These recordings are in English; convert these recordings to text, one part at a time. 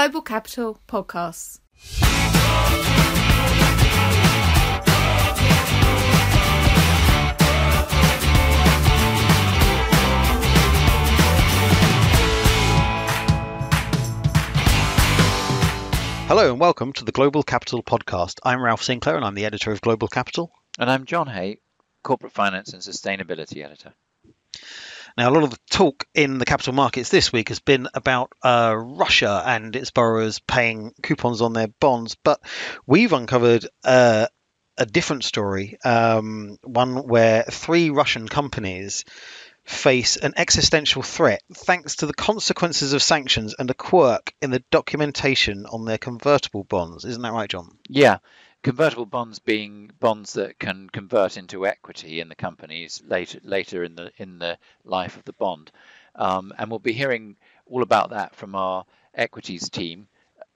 Global Capital Podcasts. Hello and welcome to the Global Capital Podcast. I'm Ralph Sinclair and I'm the editor of Global Capital. And I'm John Hay, Corporate Finance and Sustainability Editor. Now, a lot of the talk in the capital markets this week has been about uh, Russia and its borrowers paying coupons on their bonds, but we've uncovered uh, a different story, um, one where three Russian companies face an existential threat thanks to the consequences of sanctions and a quirk in the documentation on their convertible bonds. Isn't that right, John? Yeah convertible bonds being bonds that can convert into equity in the companies later later in the in the life of the bond. Um, and we'll be hearing all about that from our equities team,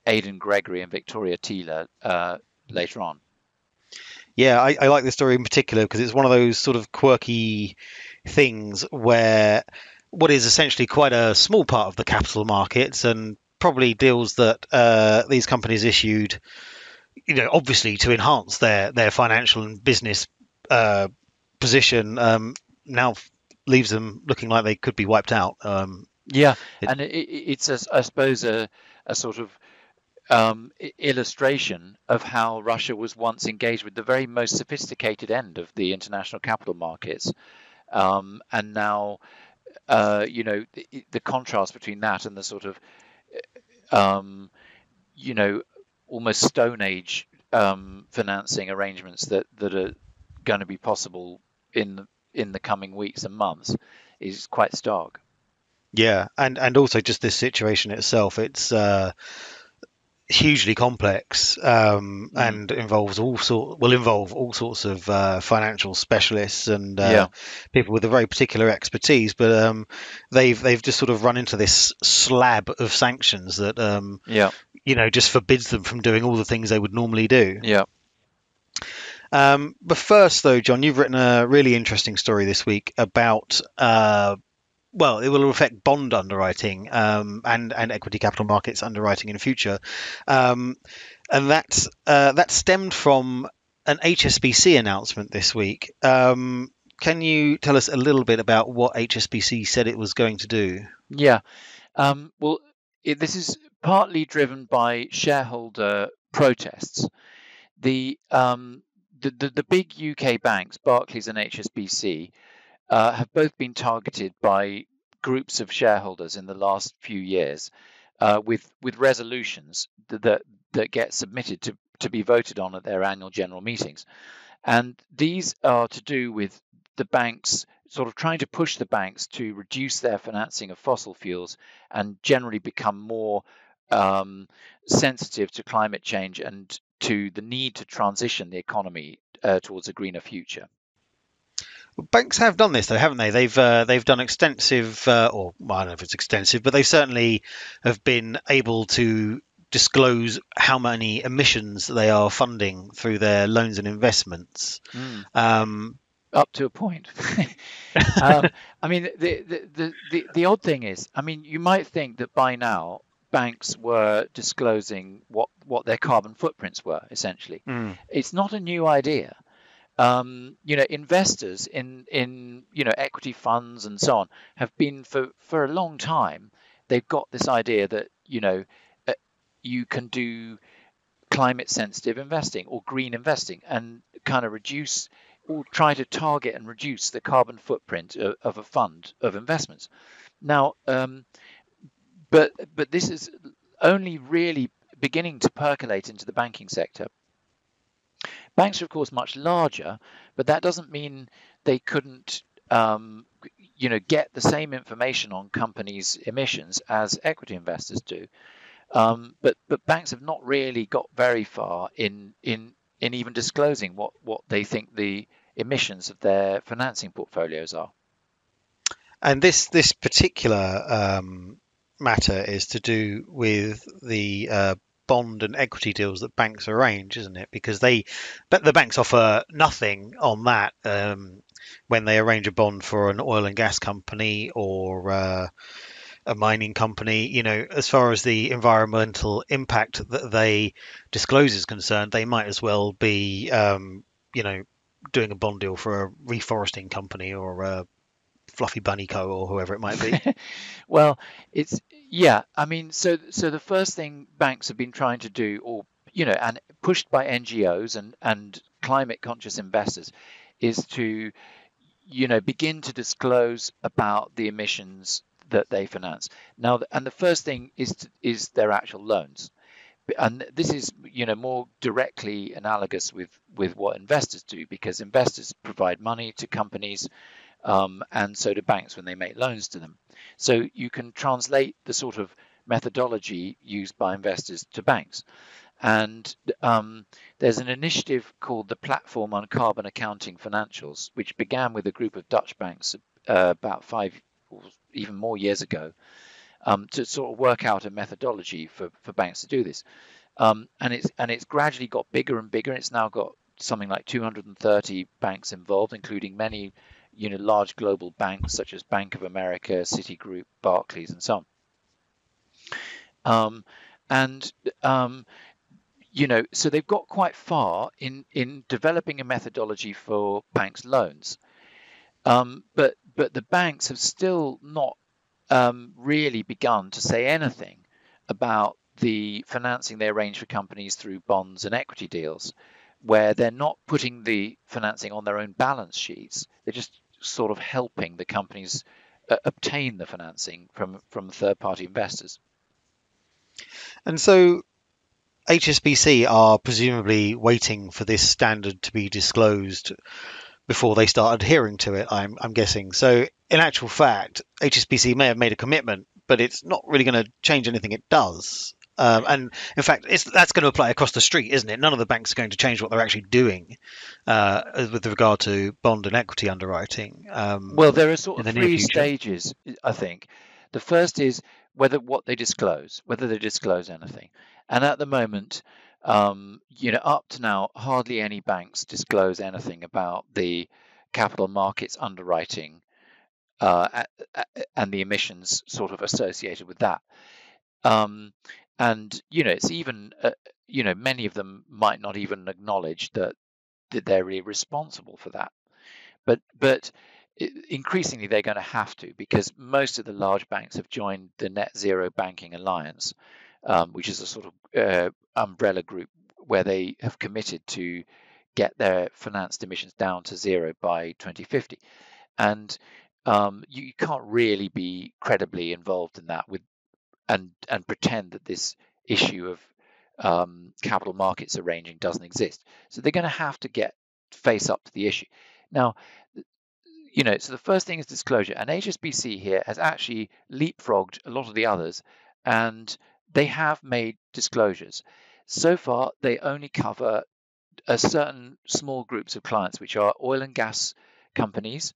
Aidan Gregory and Victoria Thiele, uh, later on. Yeah, I, I like this story in particular because it's one of those sort of quirky things where what is essentially quite a small part of the capital markets and probably deals that uh, these companies issued you know, obviously to enhance their their financial and business uh, position, um, now leaves them looking like they could be wiped out. Um, yeah, it, and it, it's a, I suppose a, a sort of um, illustration of how Russia was once engaged with the very most sophisticated end of the international capital markets, um, and now, uh, you know, the, the, contrast between that and the sort of, um, you know, almost Stone Age um, financing arrangements that that are going to be possible in in the coming weeks and months is quite stark. Yeah, and and also just this situation itself, it's uh, hugely complex um, mm. and involves all sort will involve all sorts of uh, financial specialists and uh, yeah. people with a very particular expertise. But um, they've they've just sort of run into this slab of sanctions that um, yeah you know just forbids them from doing all the things they would normally do. Yeah. Um, but first, though, John, you've written a really interesting story this week about uh, well, it will affect bond underwriting um, and and equity capital markets underwriting in future, um, and that uh, that stemmed from an HSBC announcement this week. Um, can you tell us a little bit about what HSBC said it was going to do? Yeah, um, well, it, this is partly driven by shareholder protests. The um, the, the, the big UK banks, Barclays and HSBC, uh, have both been targeted by groups of shareholders in the last few years uh, with with resolutions that, that, that get submitted to to be voted on at their annual general meetings, and these are to do with the banks sort of trying to push the banks to reduce their financing of fossil fuels and generally become more um, sensitive to climate change and to the need to transition the economy uh, towards a greener future. Banks have done this though, haven't they? They've uh, they've done extensive, uh, or well, I don't know if it's extensive, but they certainly have been able to disclose how many emissions they are funding through their loans and investments. Mm. Um, Up to a point. um, I mean, the, the, the, the, the odd thing is, I mean, you might think that by now banks were disclosing what, what their carbon footprints were, essentially. Mm. It's not a new idea um, you know, investors in in you know equity funds and so on have been for for a long time. They've got this idea that you know uh, you can do climate sensitive investing or green investing and kind of reduce or try to target and reduce the carbon footprint of, of a fund of investments. Now, um, but but this is only really beginning to percolate into the banking sector Banks are, of course, much larger, but that doesn't mean they couldn't, um, you know, get the same information on companies' emissions as equity investors do. Um, but but banks have not really got very far in in in even disclosing what what they think the emissions of their financing portfolios are. And this this particular um, matter is to do with the uh, bond and equity deals that banks arrange, isn't it? Because they, but the banks offer nothing on that um, when they arrange a bond for an oil and gas company or uh, a mining company, you know, as far as the environmental impact that they disclose is concerned, they might as well be, um, you know, doing a bond deal for a reforesting company or a Fluffy Bunny Co. or whoever it might be. well, it's yeah. I mean, so so the first thing banks have been trying to do, or you know, and pushed by NGOs and and climate conscious investors, is to you know begin to disclose about the emissions that they finance. Now, and the first thing is to, is their actual loans, and this is you know more directly analogous with with what investors do because investors provide money to companies. Um, and so do banks when they make loans to them. So you can translate the sort of methodology used by investors to banks. And um, there's an initiative called the Platform on Carbon Accounting Financials, which began with a group of Dutch banks uh, about five or even more years ago um, to sort of work out a methodology for, for banks to do this. Um, and it's and it's gradually got bigger and bigger. It's now got something like 230 banks involved, including many you know large global banks such as Bank of America, Citigroup, Barclays, and so on. Um, and um, you know, so they've got quite far in in developing a methodology for banks' loans. Um, but but the banks have still not um, really begun to say anything about the financing they arrange for companies through bonds and equity deals, where they're not putting the financing on their own balance sheets. They're just sort of helping the companies uh, obtain the financing from from third party investors. And so HSBC are presumably waiting for this standard to be disclosed before they start adhering to it, I'm, I'm guessing. So, in actual fact, HSBC may have made a commitment, but it's not really going to change anything it does. Um, and in fact, that's going to apply across the street, isn't it? None of the banks are going to change what they're actually doing uh, with regard to bond and equity underwriting. Um, well, there are sort of three stages, I think. The first is whether what they disclose, whether they disclose anything. And at the moment, um, you know, up to now, hardly any banks disclose anything about the capital markets underwriting uh, and the emissions sort of associated with that. Um, and you know, it's even uh, you know many of them might not even acknowledge that that they're really responsible for that. But but increasingly they're going to have to because most of the large banks have joined the Net Zero Banking Alliance, um, which is a sort of uh, umbrella group where they have committed to get their financed emissions down to zero by 2050. And um, you, you, can't really be credibly involved in that with and and pretend that this issue of um, capital markets arranging doesn't exist. So they're going to have to get face up to the issue. Now, you know, so the first thing is disclosure, and HSBC here has actually leapfrogged a lot of the others, and they have made disclosures. So far, they only cover a certain small groups of clients, which are oil and gas companies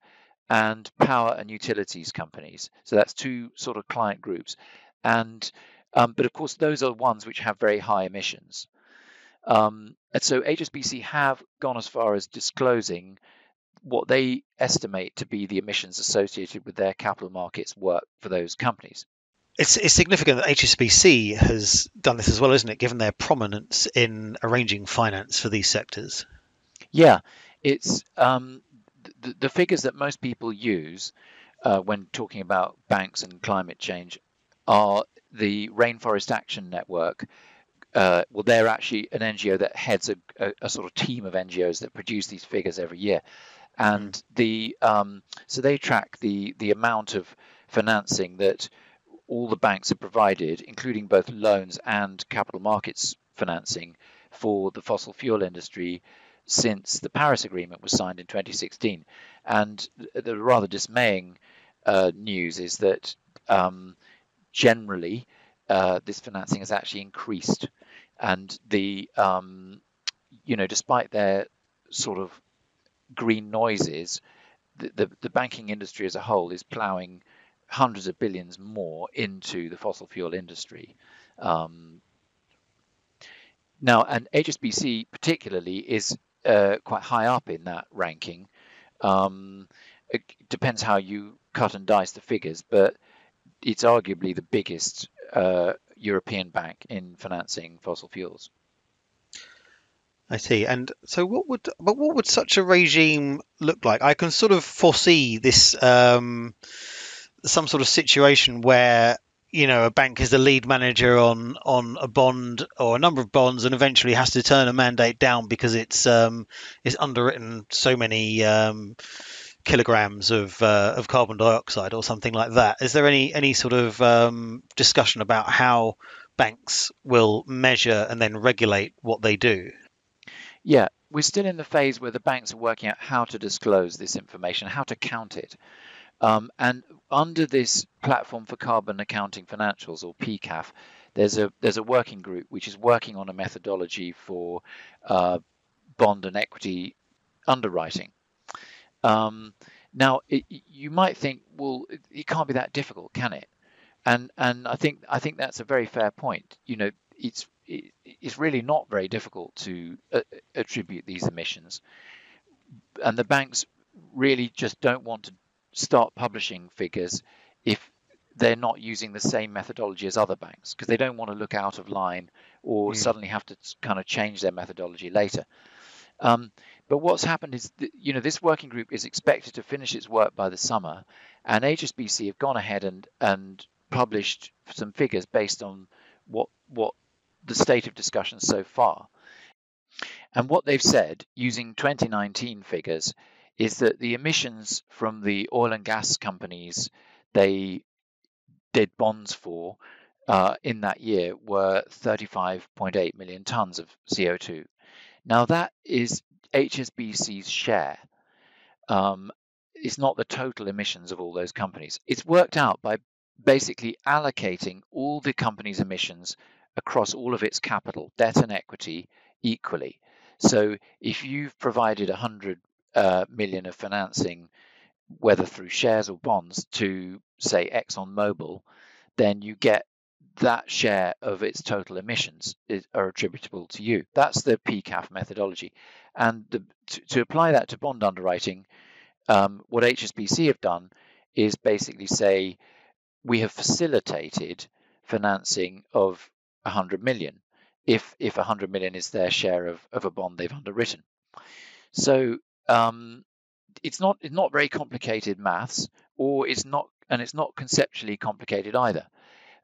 and power and utilities companies. So that's two sort of client groups. And um, but of course, those are ones which have very high emissions. Um, and so HSBC have gone as far as disclosing what they estimate to be the emissions associated with their capital markets work for those companies it's, it's significant that HSBC has done this as well, isn't it? Given their prominence in arranging finance for these sectors. Yeah, it's um, the, the figures that most people use uh, when talking about banks and climate change are the Rainforest Action Network. Uh, well, they're actually an NGO that heads a, a, a, sort of team of NGOs that produce these figures every year, and the um, so they track the the amount of financing that all the banks have provided, including both loans and capital markets financing for the fossil fuel industry since the Paris Agreement was signed in 2016. And the rather dismaying uh, news is that um, generally uh, this financing has actually increased, and the um, you know despite their sort of green noises, the, the, the banking industry as a whole is ploughing hundreds of billions more into the fossil fuel industry. Um, now, and HSBC particularly is uh, quite high up in that ranking. Um, it depends how you cut and dice the figures, but it's arguably the biggest uh, European bank in financing fossil fuels. I see. And so, what would but what would such a regime look like? I can sort of foresee this um, some sort of situation where you know a bank is the lead manager on on a bond or a number of bonds, and eventually has to turn a mandate down because it's um, it's underwritten so many. Um, kilograms of uh, of carbon dioxide or something like that. Is there any any sort of um, discussion about how banks will measure and then regulate what they do? Yeah, we're still in the phase where the banks are working out how to disclose this information, how to count it. Um, and under this platform for carbon accounting financials or PCAF, there's a there's a working group which is working on a methodology for uh, bond and equity underwriting. Um, now, it, you might think, well, it, it can't be that difficult, can it? And and I think I think that's a very fair point. You know, it's it, it's really not very difficult to uh, attribute these emissions, and the banks really just don't want to start publishing figures if they're not using the same methodology as other banks because they don't want to look out of line or mm. suddenly have to kind of change their methodology later. Um, but what's happened is, that, you know, this working group is expected to finish its work by the summer, and HSBC have gone ahead and and published some figures based on what what the state of discussion so far. And what they've said, using 2019 figures, is that the emissions from the oil and gas companies they did bonds for uh, in that year were 35.8 million tons of CO2. Now, that is HSBC's share. Um, it's not the total emissions of all those companies. It's worked out by basically allocating all the company's emissions across all of its capital, debt and equity, equally. So if you've provided 100 uh, million of financing, whether through shares or bonds, to say ExxonMobil, then you get that share of its total emissions is, are attributable to you. That's the PCAF methodology. And the, to, to, apply that to bond underwriting, um, what HSBC have done is basically say we have facilitated financing of 100 million if if 100 million is their share of, of a bond they've underwritten. So um, it's not it's not very complicated maths, or it's not and it's not conceptually complicated either.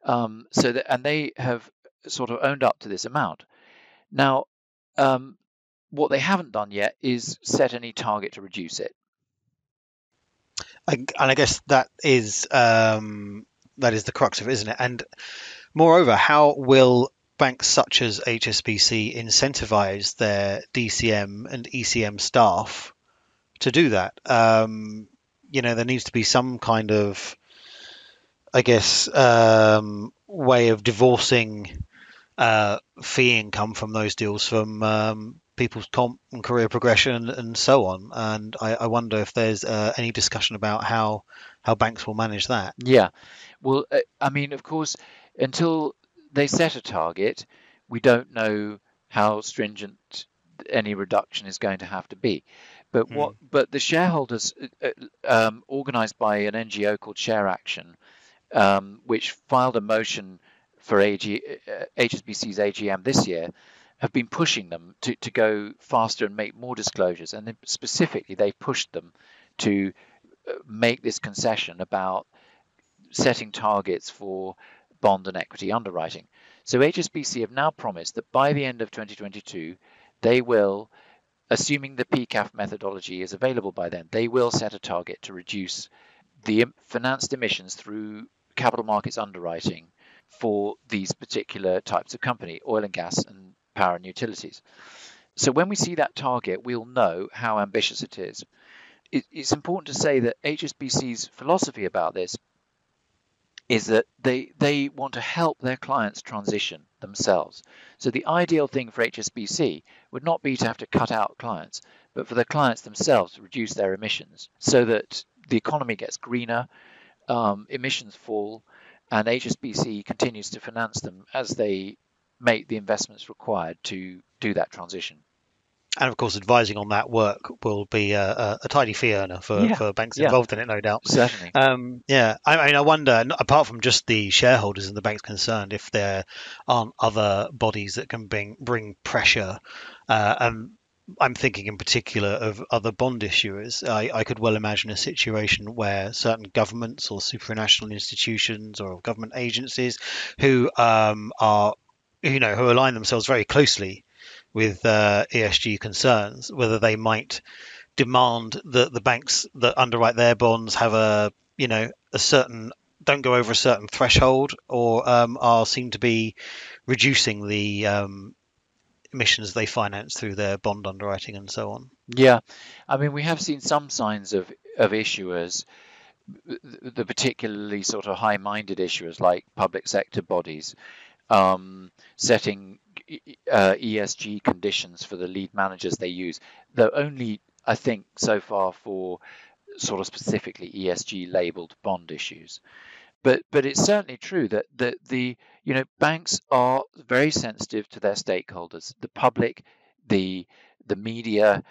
Um, so that and they have sort of owned up to this amount. Now, um, what they haven't done yet is set any target to reduce it. and I guess that is um, that is the crux of it, isn't it? And moreover, how will banks such as HSBC incentivize their DCM and ECM staff to do that? Um, you know, there needs to be some kind of I guess, um, way of divorcing uh, fee income from those deals from um, people's comp and career progression and so on. And I, I wonder if there's uh, any discussion about how how banks will manage that. Yeah, well, uh, I mean, of course, until they set a target, we don't know how stringent any reduction is going to have to be. But what? Mm. But the shareholders, uh, uh, um, organised by an NGO called ShareAction, um, which filed a motion for AG, uh, HSBC's AGM this year, have been pushing them to, to go faster and make more disclosures. And specifically, they pushed them to uh, make this concession about setting targets for bond and equity underwriting. So HSBC have now promised that by the end of 2022, they will, assuming the PCAF methodology is available by then, they will set a target to reduce the financed emissions through capital markets underwriting for these particular types of company, oil and gas and power and utilities. So when we see that target, we'll know how ambitious it is. it's important to say that HSBC's philosophy about this is that they they want to help their clients transition themselves. So the ideal thing for HSBC would not be to have to cut out clients, but for the clients themselves to reduce their emissions so that the economy gets greener, um, emissions fall, and HSBC continues to finance them as they make the investments required to do that transition. And of course, advising on that work will be a, a, a tidy fee earner for, Yeah, for banks yeah. involved in it, no doubt. Certainly. Um, yeah, I, I mean, I wonder, apart from just the shareholders and the banks concerned, if there aren't other bodies that can bring bring pressure. Uh, and I'm thinking in particular of other bond issuers. I, I could well imagine a situation where certain governments or supranational institutions or government agencies who um, are, you know, who align themselves very closely with uh, ESG concerns, whether they might demand that the banks that underwrite their bonds have a you know a certain don't go over a certain threshold or um, are seen to be reducing the um, emissions they finance through their bond underwriting and so on. Yeah, I mean, we have seen some signs of of issuers, the particularly sort of high-minded issuers like public sector bodies, um, setting uh, ESG conditions for the lead managers they use. Though only, I think, so far for sort of specifically ESG labeled bond issues. But but it's certainly true that that the you know banks are very sensitive to their stakeholders, the public, the the media,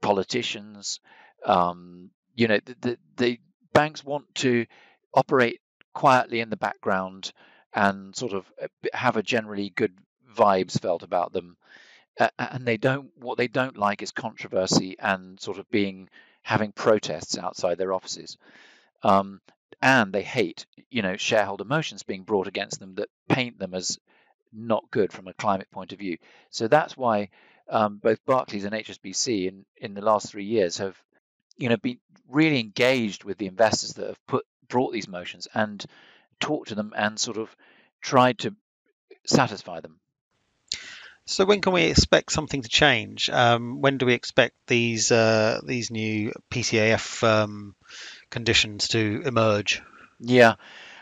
politicians. Um, you know the, the the banks want to operate quietly in the background and sort of uh, have a generally good vibes felt about them. Uh, and they don't what they don't like is controversy and sort of being having protests outside their offices. Um, and they hate, you know, shareholder motions being brought against them that paint them as not good from a climate point of view. So that's why um, both Barclays and HSBC in, in the last three years have, you know, been really engaged with the investors that have put brought these motions and talked to them and sort of tried to satisfy them. So when can we expect something to change? Um, when do we expect these uh, these new PCAF um, conditions to emerge? Yeah,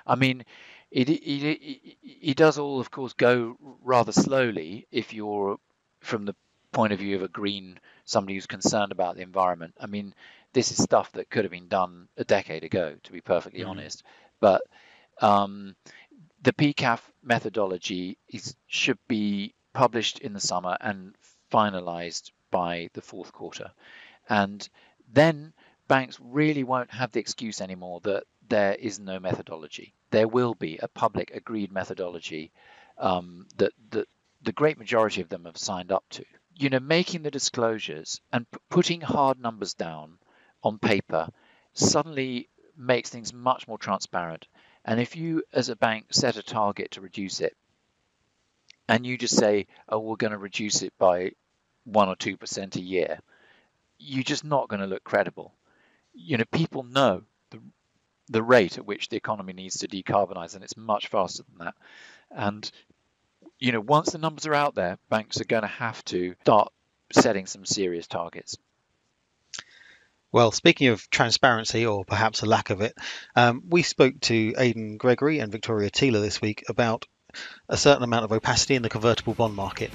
I mean, it, it it it does all, of course, go rather slowly if you're from the point of view of a green somebody who's concerned about the environment. I mean, this is stuff that could have been done a decade ago, to be perfectly Mm. honest. But um, the PCAF methodology is, should be published in the summer and finalized by the fourth quarter. And then banks really won't have the excuse anymore that there is no methodology. There will be a public agreed methodology um, that, that the great majority of them have signed up to. You know, making the disclosures and p- putting hard numbers down on paper suddenly makes things much more transparent. And if you, as a bank, set a target to reduce it, and you just say, "Oh, we're going to reduce it by one or two percent a year," you're just not going to look credible. You know, people know the the rate at which the economy needs to decarbonize, and it's much faster than that. And you know, once the numbers are out there, banks are going to have to start setting some serious targets. Well, speaking of transparency, or perhaps a lack of it, um, we spoke to Aidan Gregory and Victoria Thiele this week about a certain amount of opacity in the convertible bond market.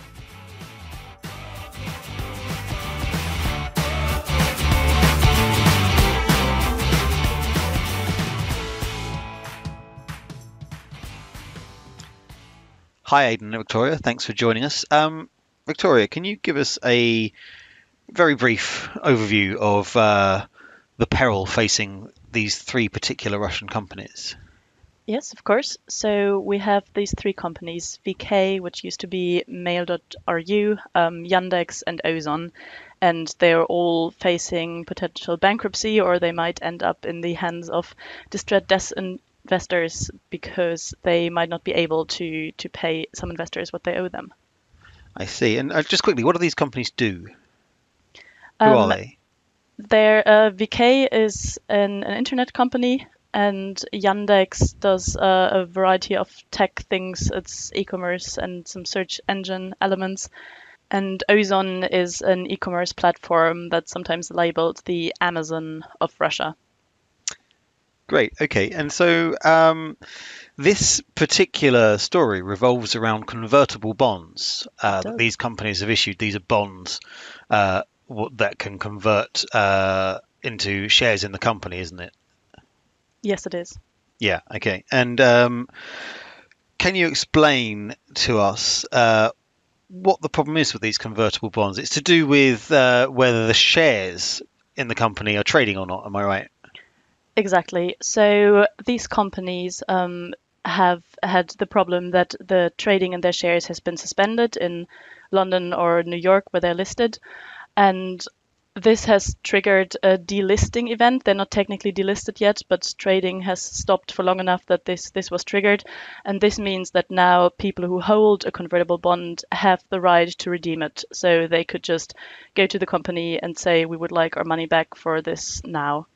Hi, Aidan and Victoria. Thanks for joining us. Um, Victoria, can you give us a very brief overview of uh, the peril facing these three particular Russian companies? Yes, of course. So we have these three companies VK, which used to be Mail.ru, um, Yandex, and Ozon. And they're all facing potential bankruptcy or they might end up in the hands of distressed investors because they might not be able to, to pay some investors what they owe them. I see. And uh, just quickly, what do these companies do? Who are Um, they? Their uh, VK is an, an internet company, and Yandex does uh, a variety of tech things. It's e-commerce and some search engine elements. And Ozon is an e-commerce platform that's sometimes labeled the Amazon of Russia. Great. Okay. And so um, this particular story revolves around convertible bonds uh, that these companies have issued. These are bonds uh, that can convert uh, into shares in the company, isn't it? Yes, it is. Yeah. Okay. And um, can you explain to us uh, what the problem is with these convertible bonds. It's to do with uh, whether the shares in the company are trading or not. Am I right? Exactly. So these companies um, have had the problem that the trading in their shares has been suspended in London or New York, where they're listed, and this has triggered a delisting event. They're not technically delisted yet, but trading has stopped for long enough that this this was triggered, and this means that now people who hold a convertible bond have the right to redeem it. So they could just go to the company and say, "We would like our money back for this now."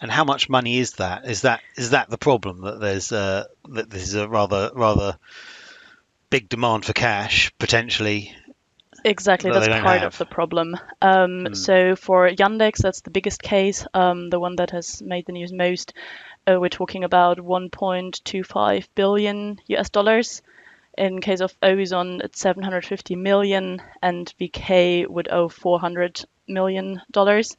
And how much money is that? Is that is that the problem that there's uh, that this is a rather rather big demand for cash potentially Exactly, that that's part have. of the problem. Um, Hmm. So for Yandex, that's the biggest case, um, the one that has made the news most. Uh, we're talking about 1.25 billion US dollars. In case of Ozon, it's 750 million, and VK would owe 400 million dollars.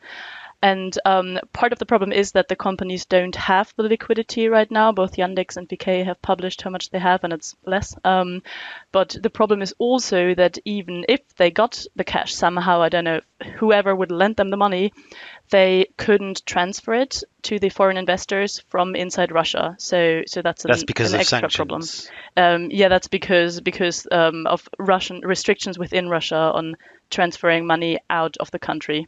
And um, part of the problem is that the companies don't have the liquidity right now. Both Yandex and VK have published how much they have, and it's less. Um, but the problem is also that even if they got the cash somehow, I don't know, whoever would lend them the money, they couldn't transfer it to the foreign investors from inside Russia. So, so that's an, that's because an of extra sanctions problem. Um, yeah, that's because because um, of Russian restrictions within Russia on transferring money out of the country.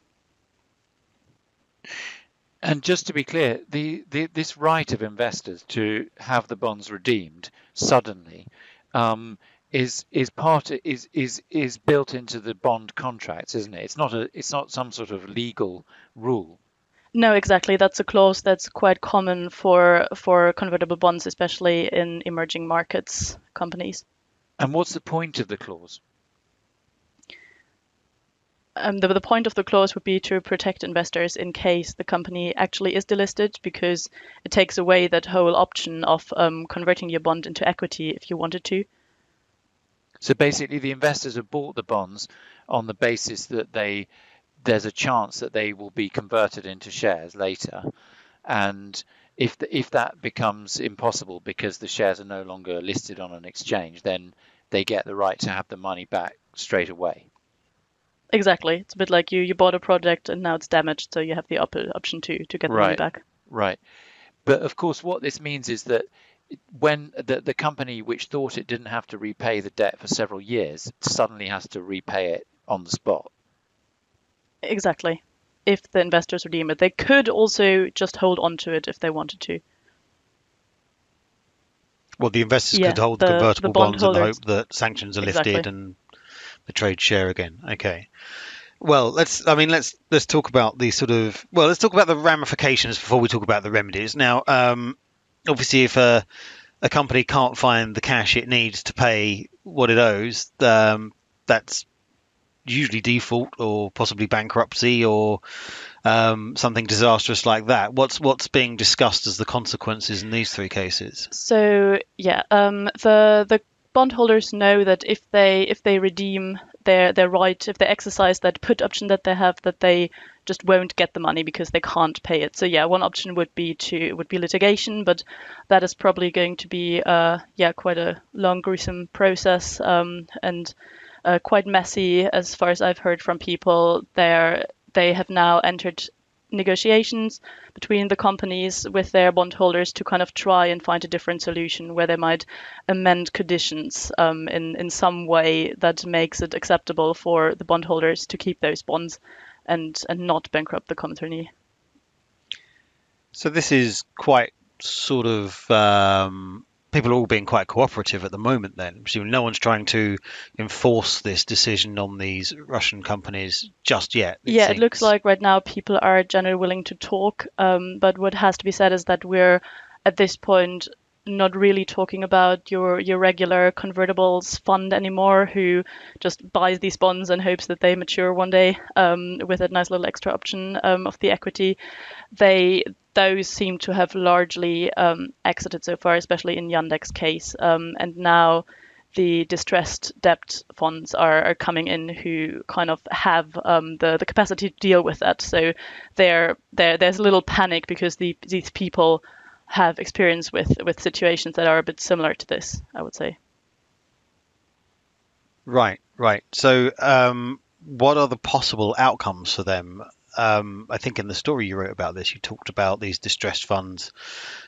And just to be clear, the, the this right of investors to have the bonds redeemed suddenly um, is is part is is is built into the bond contracts, isn't it? It's not a it's not some sort of legal rule. No, exactly. That's a clause that's quite common for for convertible bonds, especially in emerging markets companies. And what's the point of the clause? Um, the, the point of the clause would be to protect investors in case the company actually is delisted, because it takes away that whole option of um, converting your bond into equity if you wanted to. So basically, the investors have bought the bonds on the basis that they there's a chance that they will be converted into shares later, and if the, if that becomes impossible because the shares are no longer listed on an exchange, then they get the right to have the money back straight away. Exactly. It's a bit like you you bought a project and now it's damaged, so you have the op- option to to get the money back. Right. But of course, what this means is that when the, the company which thought it didn't have to repay the debt for several years suddenly has to repay it on the spot. Exactly. If the investors redeem it, they could also just hold on to it if they wanted to. Well, the investors Yeah, could hold the- the convertible the bonds in the hope that sanctions are Exactly. lifted and the trade share again. Okay. Well, let's. I mean, let's let's talk about the sort of. Well, let's talk about the ramifications before we talk about the remedies. Now, um, obviously, if a a company can't find the cash it needs to pay what it owes, um, that's usually default or possibly bankruptcy or um, something disastrous like that. What's what's being discussed as the consequences in these three cases? So yeah, um, the the bondholders know that if they if they redeem their their right, if they exercise that put option that they have, that they just won't get the money because they can't pay it. So yeah, one option would be to would be litigation, but that is probably going to be uh, yeah quite a long gruesome process um, and uh, quite messy as far as I've heard from people. There they have now entered negotiations between the companies with their bondholders to kind of try and find a different solution where they might amend conditions um, in in some way that makes it acceptable for the bondholders to keep those bonds and and not bankrupt the company. So this is quite sort of um, people are all being quite cooperative at the moment. Then, Presumably no one's trying to enforce this decision on these Russian companies just yet. yeah, it looks like right now people are generally willing to talk, um, but what has to be said is that we're at this point not really talking about your your regular convertibles fund anymore, who just buys these bonds and hopes that they mature one day um, with a nice little extra option um, of the equity. They those seem to have largely um, exited so far, especially in Yandex case, um, and now the distressed debt funds are, are coming in who kind of have um, the the capacity to deal with that. So there there there's a little panic because the, these people have experience with with situations that are a bit similar to this. I would say. Right, right. So, um, what are the possible outcomes for them? Um, I think in the story you wrote about this, you talked about these distressed funds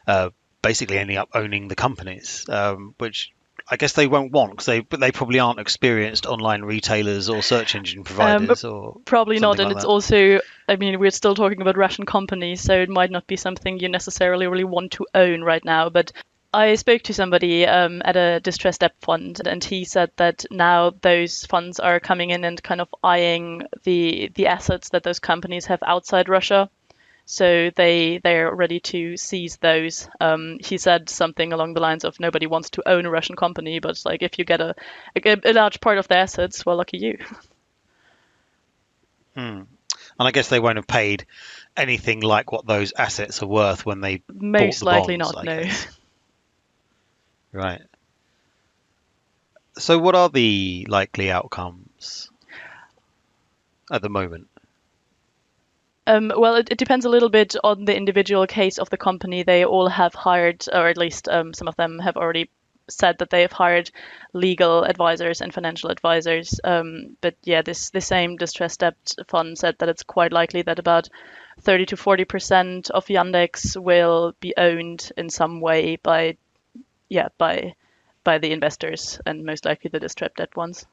uh, basically ending up owning the companies, um, which I guess they won't want because they but they probably aren't experienced online retailers or search engine providers or Probably not, something and like it's that. also, I mean, we're still talking about Russian companies, so it might not be something you necessarily really want to own right now. But I spoke to somebody um, at a distressed debt fund, and he said that now those funds are coming in and kind of eyeing the the assets that those companies have outside Russia. So they they're ready to seize those. Um, he said something along the lines of nobody wants to own a Russian company, but like if you get a a, a large part of the assets, well, lucky you. Hmm. And I guess they won't have paid anything like what those assets are worth when they Most the likely bonds, not. I No. right. So, what are the likely outcomes at the moment? Um, well, it, it depends a little bit on the individual case of the company. They all have hired, or at least um, some of them have already said that they have hired legal advisors and financial advisors. Um, but yeah, this the same distressed debt fund said that it's quite likely that about 30 to 40 percent of Yandex will be owned in some way by, yeah, by by the investors and most likely the distressed debt ones.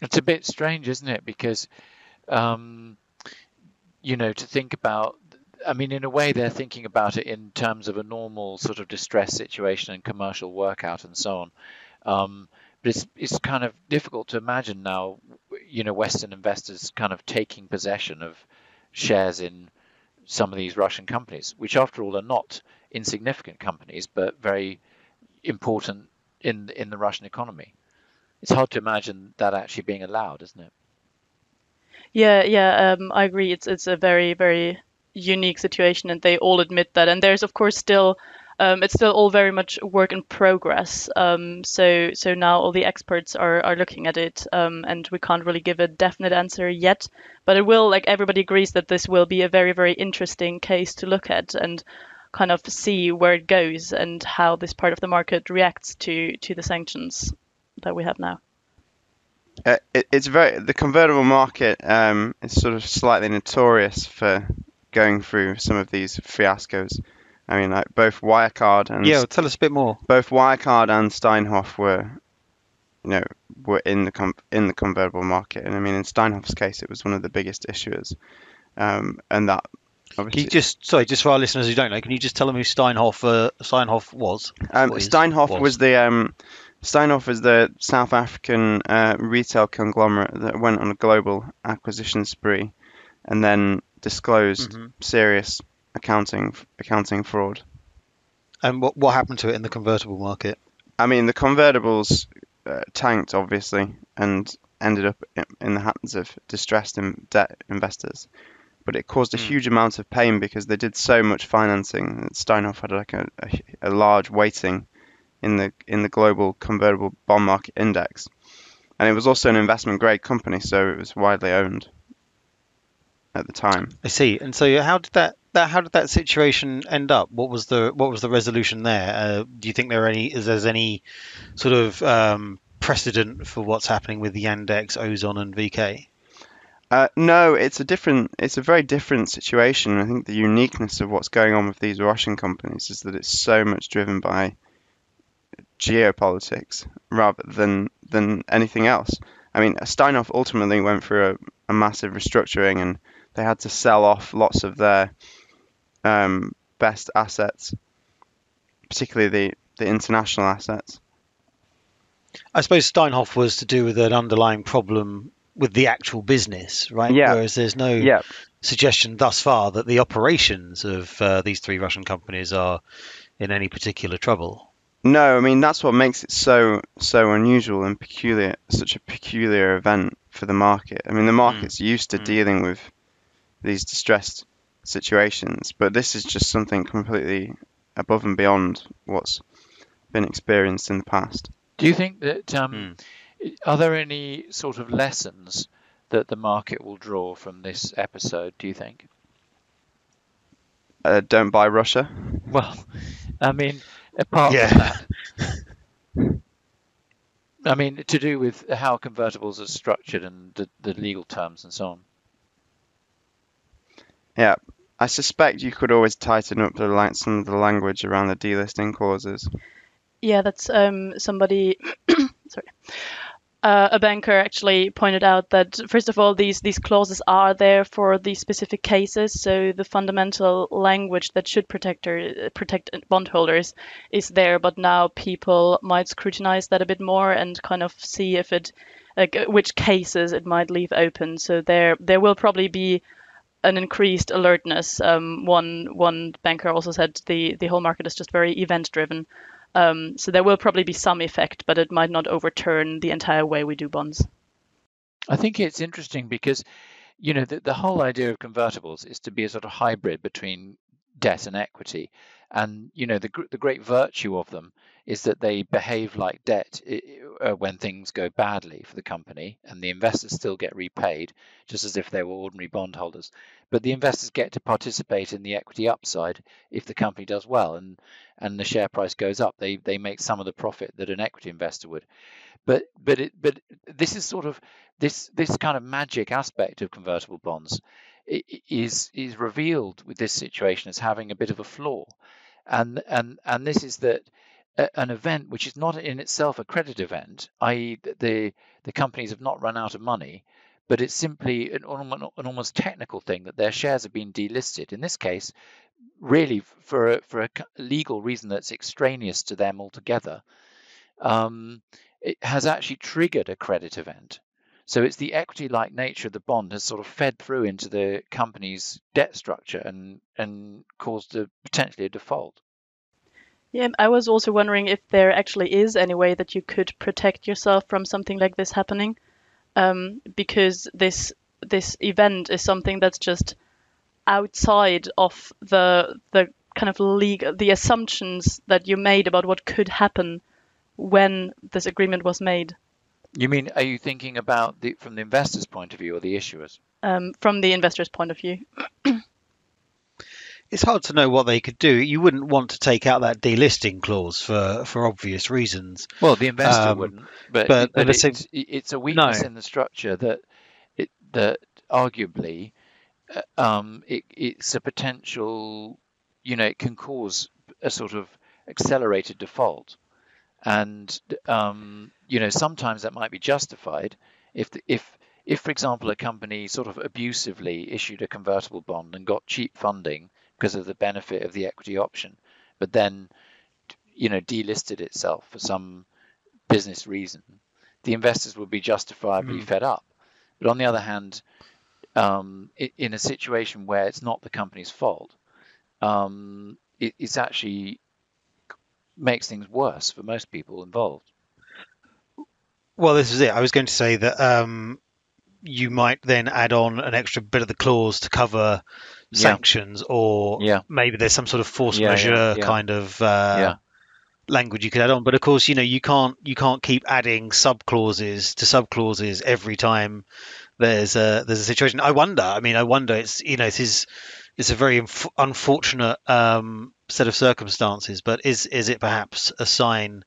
It's a bit strange, isn't it? Because, um, you know, to think about, I mean, in a way, they're thinking about it in terms of a normal sort of distress situation and commercial workout and so on. Um, but it's it's kind of difficult to imagine now, you know, Western investors kind of taking possession of shares in some of these Russian companies, which after all are not insignificant companies, but very important in in the Russian economy. It's hard to imagine that actually being allowed, isn't it? Yeah, yeah, um, I agree. It's it's a very very unique situation, and they all admit that. And there's of course still, um, it's still all very much work in progress. Um, so so now all the experts are are looking at it, um, and we can't really give a definite answer yet. But it will, like everybody agrees, that this will be a very very interesting case to look at and kind of see where it goes and how this part of the market reacts to to the sanctions that we have now. Uh, it, it's very the convertible market um, is sort of slightly notorious for going through some of these fiascos. I mean, like both Wirecard and Yeah, well, tell us a bit more. both Wirecard and Steinhoff were, you know, were in the com- in the convertible market, and I mean, in Steinhoff's case, it was one of the biggest issuers, um, and that Can you just sorry, just for our listeners who don't know, can you just tell them who Steinhoff uh, Steinhoff was? Um, Steinhoff was. was the um, Steinhoff is the South African uh, retail conglomerate that went on a global acquisition spree, and then disclosed Mhm. serious accounting accounting fraud. And what what happened to it in the convertible market? I mean, the convertibles uh, tanked obviously and ended up in, in the hands of distressed in debt investors. But it caused a Hmm. huge amount of pain because they did so much financing. that Steinhoff had like a, a, a large weighting in the in the global convertible bond market index, and it was also an investment grade company, so it was widely owned at the time. I see. And so how did that that how did that situation end up? What was the what was the resolution there? Uh, do you think there are any is there's any sort of um, precedent for what's happening with Yandex, Ozon, and VK? Uh, no, it's a different. It's a very different situation. I think the uniqueness of what's going on with these Russian companies is that it's so much driven by geopolitics rather than than anything else. I mean, Steinhoff ultimately went through a, a massive restructuring, and they had to sell off lots of their um, best assets, particularly the the international assets. I suppose Steinhoff was to do with an underlying problem with the actual business, right? Yeah. Whereas there's no Yeah, suggestion thus far that the operations of uh, these three Russian companies are in any particular trouble. No, I mean that's what makes it so so unusual and peculiar, such a peculiar event for the market. I mean the market's used to Mm. dealing with these distressed situations, but this is just something completely above and beyond what's been experienced in the past. Do you think that um, are there any sort of lessons that the market will draw from this episode? Do you think? Uh, don't buy Russia. Well, I mean, apart Yeah. from that, I mean, to do with how convertibles are structured and the, the legal terms and so on. Yeah, I suspect you could always tighten up the lang- some of the language around the delisting clauses. Yeah, that's um, somebody. sorry. Uh, a banker actually pointed out that first of all these these clauses are there for these specific cases so the fundamental language that should protect or, protect bondholders is there but now people might scrutinize that a bit more and kind of see if it like which cases it might leave open. So there there will probably be an increased alertness. Um, one one banker also said the the whole market is just very event driven um, so there will probably be some effect, but it might not overturn the entire way we do bonds. I think it's interesting because, you know, the, the whole idea of convertibles is to be a sort of hybrid between debt and equity. And, you know, the, the great virtue of them is that they behave like debt uh, when things go badly for the company and the investors still get repaid just as if they were ordinary bondholders. But the investors get to participate in the equity upside if the company does well and, and the share price goes up. They, they make some of the profit that an equity investor would. But but it, but this is sort of this this kind of magic aspect of convertible bonds is is revealed with this situation as having a bit of a flaw, and and and this is that an event which is not in itself a credit event, i.e., the the companies have not run out of money, but it's simply an, an almost technical thing that their shares have been delisted. In this case, really for a, for a legal reason that's extraneous to them altogether, um, it has actually triggered a credit event. So it's the equity-like nature of the bond has sort of fed through into the company's debt structure and and caused a, potentially a default. Yeah, I was also wondering if there actually is any way that you could protect yourself from something like this happening, um, because this this event is something that's just outside of the the kind of legal the assumptions that you made about what could happen when this agreement was made. You mean, are you thinking about the from the investor's point of view or the issuers? Um, from the investor's point of view. it's hard to know what they could do. You wouldn't want to take out that delisting clause for, for obvious reasons. Well, the investor um, wouldn't, but, but, but it's, it's, it's, a weakness no. in the structure that it, that arguably uh, um, it, it's a potential. You know, it can cause a sort of accelerated default, and um, you know sometimes that might be justified if the, if if, for example, a company sort of abusively issued a convertible bond and got cheap funding because of the benefit of the equity option, but then you know delisted itself for some business reason, the investors would be justifiably mm. fed up. But on the other hand, um, in a situation where it's not the company's fault, um, it, it's actually makes things worse for most people involved. Well, this is it. I was going to say that um, you might then add on an extra bit of the clause to cover sanctions, or yeah. maybe there's some sort of force yeah, majeure kind of uh, language you could add on. But of course, you know, you can't you can't keep adding sub clauses to sub clauses every time there's a there's a situation. I wonder. I mean, I wonder. It's you know, it is it's a very inf- unfortunate um, set of circumstances. But is is it perhaps a sign?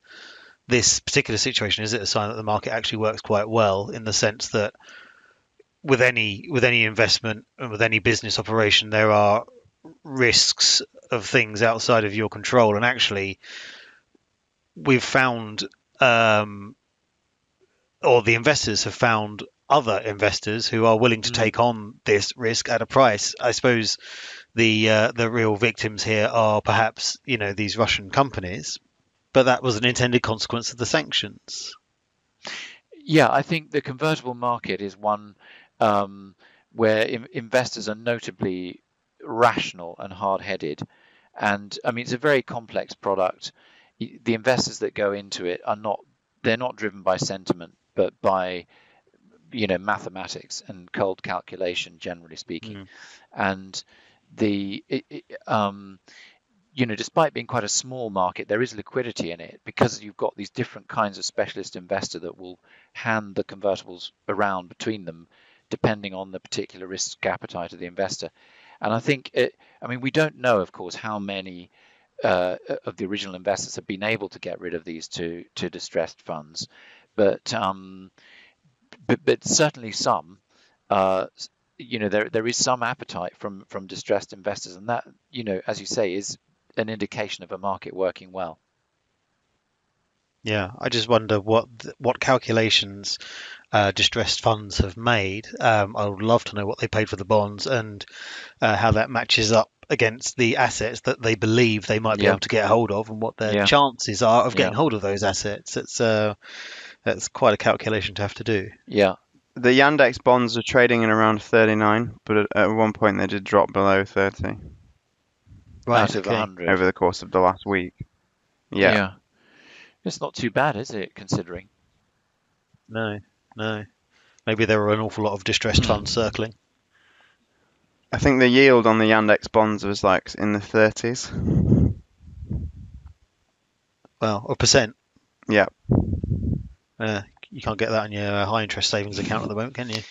This particular situation is it a sign that the market actually works quite well in the sense that with any with any investment and with any business operation, there are risks of things outside of your control. And actually, we've found, um, or the investors have found other investors who are willing to mm. take on this risk at a price. I suppose the uh, the real victims here are perhaps you know these Russian companies, but that was an intended consequence of the sanctions. Yeah, I think the convertible market is one um, where in, investors are notably rational and hard-headed. And I mean, it's a very complex product. The investors that go into it are not they're not driven by sentiment, but by you know mathematics and cold calculation, generally speaking. Mm. And the it, it, um, you know, despite being quite a small market, there is liquidity in it because you've got these different kinds of specialist investor that will hand the convertibles around between them depending on the particular risk appetite of the investor. And I think, it, I mean, we don't know, of course, how many uh, of the original investors have been able to get rid of these to, to distressed funds. but um, but, but certainly some. Uh, you know, there there is some appetite from from distressed investors, and that you know, as you say, is an indication of a market working well. Yeah, I just wonder what what calculations uh, distressed funds have made. Um, I would love to know what they paid for the bonds and uh, how that matches up against the assets that they believe they might be Yeah. able to get hold of and what their Yeah. chances are of getting Yeah. hold of those assets. It's uh, that's quite a calculation to have to do. Yeah, The Yandex bonds are trading at around 39, but at, at one point they did drop below 30 out of okay. 100. over the course of the last week. Yeah. It's not too bad, is it, considering? No, no. Maybe there were an awful lot of distressed Hmm. funds circling. I think the yield on the Yandex bonds was like in the 30s. Well, a percent. Yeah. Uh, you can't get that on your high interest savings account at the moment, can you?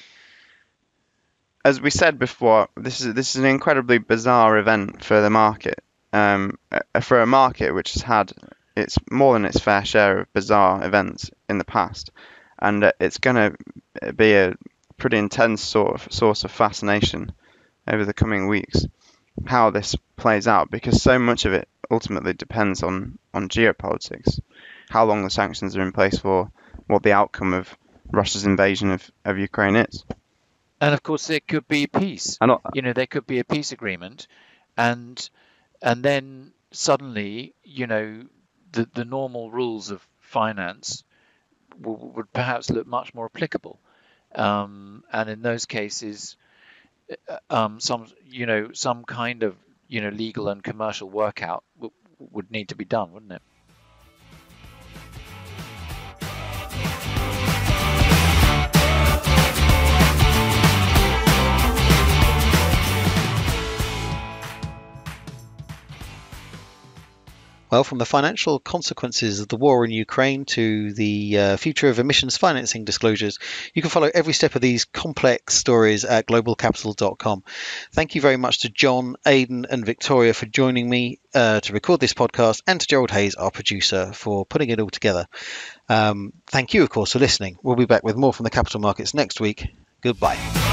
as we said before, this is this is an incredibly bizarre event for the market. Um, uh, for a market which has had its more than its fair share of bizarre events in the past, and uh, it's going to be a pretty intense sort of source of fascination over the coming weeks. How this plays out, because so much of it ultimately depends on on geopolitics, how long the sanctions are in place for, what the outcome of Russia's invasion of, of Ukraine is. And of course, there could be peace. And You know, there could be a peace agreement, and and then suddenly, you know, the the normal rules of finance would perhaps look much more applicable. Um, and in those cases, uh, um, some you know some kind of you know legal and commercial workout would need to be done, wouldn't it? Well, from the financial consequences of the war in Ukraine to the uh, future of emissions financing disclosures, you can follow every step of these complex stories at globalcapital.com. Thank you very much to John, Aidan, and Victoria for joining me uh, to record this podcast, and to Gerald Hayes, our producer, for putting it all together. Um, thank you, of course, for listening. We'll be back with more from the capital markets next week. Goodbye.